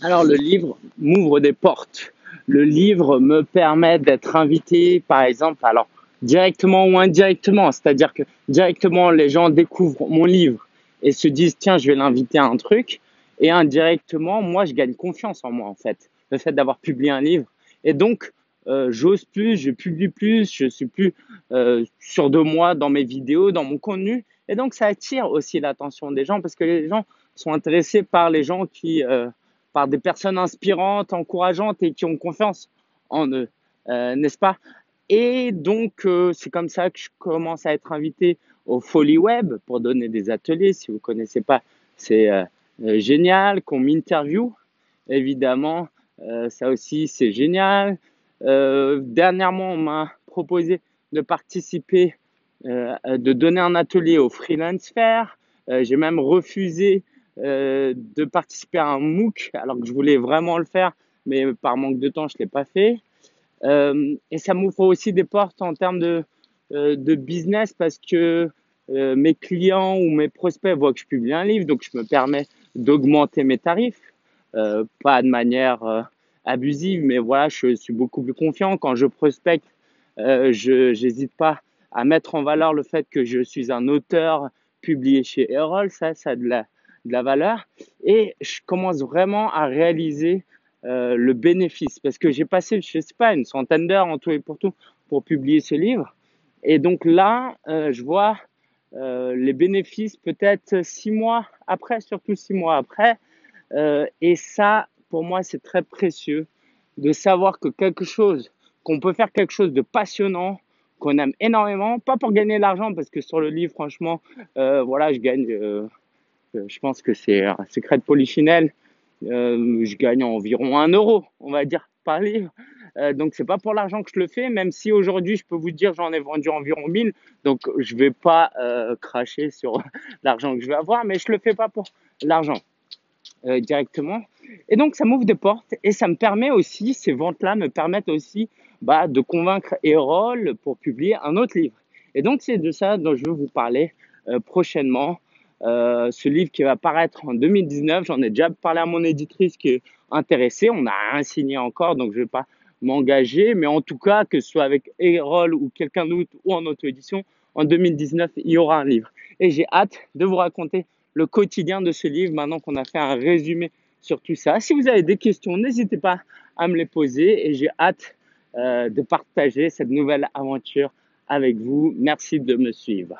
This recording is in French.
Alors le livre m'ouvre des portes. Le livre me permet d'être invité, par exemple, alors directement ou indirectement, c'est-à-dire que directement les gens découvrent mon livre et se disent tiens je vais l'inviter à un truc, et indirectement moi je gagne confiance en moi en fait, le fait d'avoir publié un livre, et donc euh, j'ose plus, je publie plus, je suis plus euh, sûr de moi dans mes vidéos, dans mon contenu, et donc ça attire aussi l'attention des gens parce que les gens sont intéressés par les gens qui euh, par des personnes inspirantes, encourageantes et qui ont confiance en eux, euh, n'est-ce pas? Et donc, euh, c'est comme ça que je commence à être invité au Folly Web pour donner des ateliers. Si vous connaissez pas, c'est euh, génial qu'on m'interview. Évidemment, ça aussi, c'est génial. dernièrement, on m'a proposé de participer, de donner un atelier au Freelance Fair. J'ai même refusé euh, de participer à un MOOC alors que je voulais vraiment le faire, mais par manque de temps, je l'ai pas fait. Euh, et ça m'ouvre aussi des portes en termes de, euh, de business parce que mes clients ou mes prospects voient que je publie un livre, donc je me permets d'augmenter mes tarifs, pas de manière abusive, mais voilà, je suis beaucoup plus confiant quand je prospecte. je n'hésite pas à mettre en valeur le fait que je suis un auteur publié chez Erol, ça, ça a de la, de la valeur et je commence vraiment à réaliser euh, le bénéfice parce que j'ai passé, je sais pas, une centaine d'heures en tout et pour tout pour publier ce livre. Et donc là, euh, je vois euh, les bénéfices peut-être six mois après, surtout six mois après. Et ça, pour moi, c'est très précieux de savoir que quelque chose, qu'on peut faire quelque chose de passionnant, qu'on aime énormément, pas pour gagner de l'argent, parce que sur le livre, franchement, voilà, je gagne je pense que c'est un secret de polichinelle. Euh, je gagne environ un euro, on va dire, par livre. Euh, donc c'est pas pour l'argent que je le fais, même si aujourd'hui je peux vous dire j'en ai vendu environ 1000, donc je vais pas euh, cracher sur l'argent que je vais avoir, mais je le fais pas pour l'argent euh, directement. Et donc ça m'ouvre des portes et ça me permet aussi, ces ventes-là me permettent aussi bah, de convaincre Erol pour publier un autre livre. Et donc c'est de ça dont je veux vous parler euh, prochainement. Euh, ce livre qui va paraître en 2019. J'en ai déjà parlé à mon éditrice qui est intéressée. On n'a rien signé encore, donc je ne vais pas m'engager. Mais en tout cas, que ce soit avec Erol ou quelqu'un d'autre ou en auto-édition, en 2019, il y aura un livre. Et j'ai hâte de vous raconter le quotidien de ce livre maintenant qu'on a fait un résumé sur tout ça. Si vous avez des questions, n'hésitez pas à me les poser et j'ai hâte euh, de partager cette nouvelle aventure avec vous. Merci de me suivre.